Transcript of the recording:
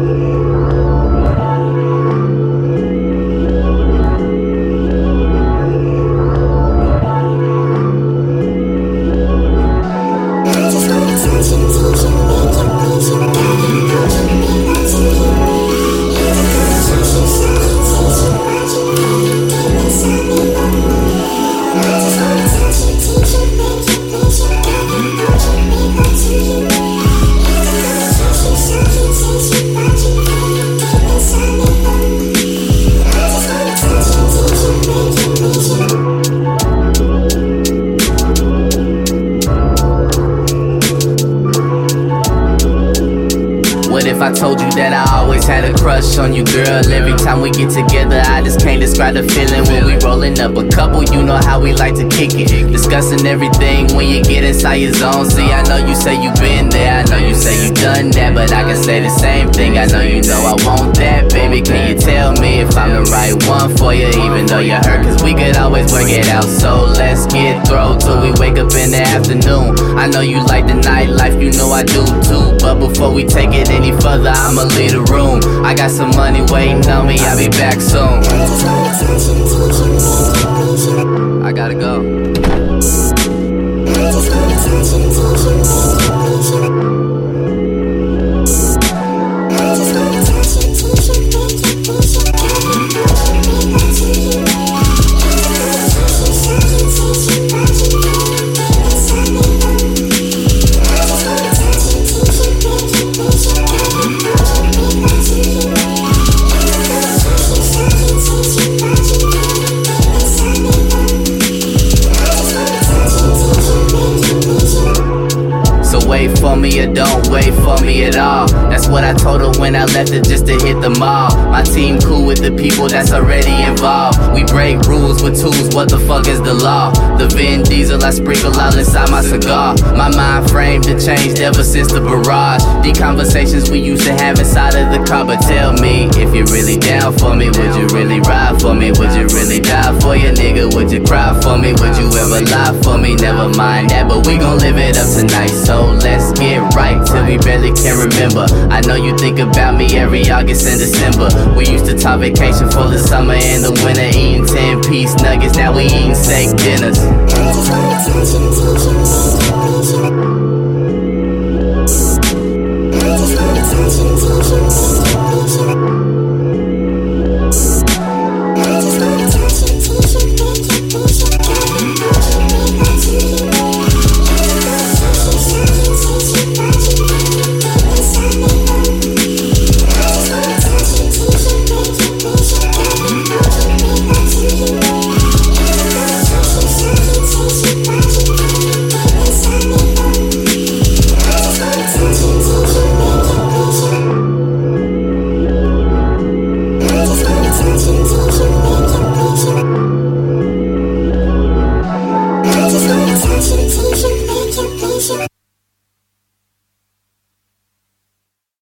What I told you that I always had a crush on you, girl? Every time we get together, I just can't describe the feeling when we rolling up a couple. You know how we like to kick it, discussing everything when you get inside your zone. See, I know you say you been there, I know you say you done that, but I can say the same thing. I know you know I want that, baby. Can you tell me if I'm the right one for you? Even though you're hurt, cause work it out. So let's get through till we wake up in the afternoon. I know you like the nightlife, you know I do too. But before we take it any further, I'ma leave the room. I got some money waiting on me, I'll be back soon. I gotta go. Me or don't wait for me at all. That's what I told her when I left her just to hit the mall. My team cool with the people that's already involved. We break rules with tools, what the fuck is the law? The Vin Diesel I sprinkle all inside my cigar. My mind frame to changed ever since the barrage. The conversations we used to have inside of the car. But tell me if you're really down for me, would you really ride for me? Would you really die for your nigga? Would you cry for me? Would you ever lie for me? Never mind that, but we gon' live it up tonight. So let's get right till we barely can remember. I know you think about me every August and December. We used to talk vacation for the summer and the winter, eating 10 piece nuggets. Now we eating steak dinners.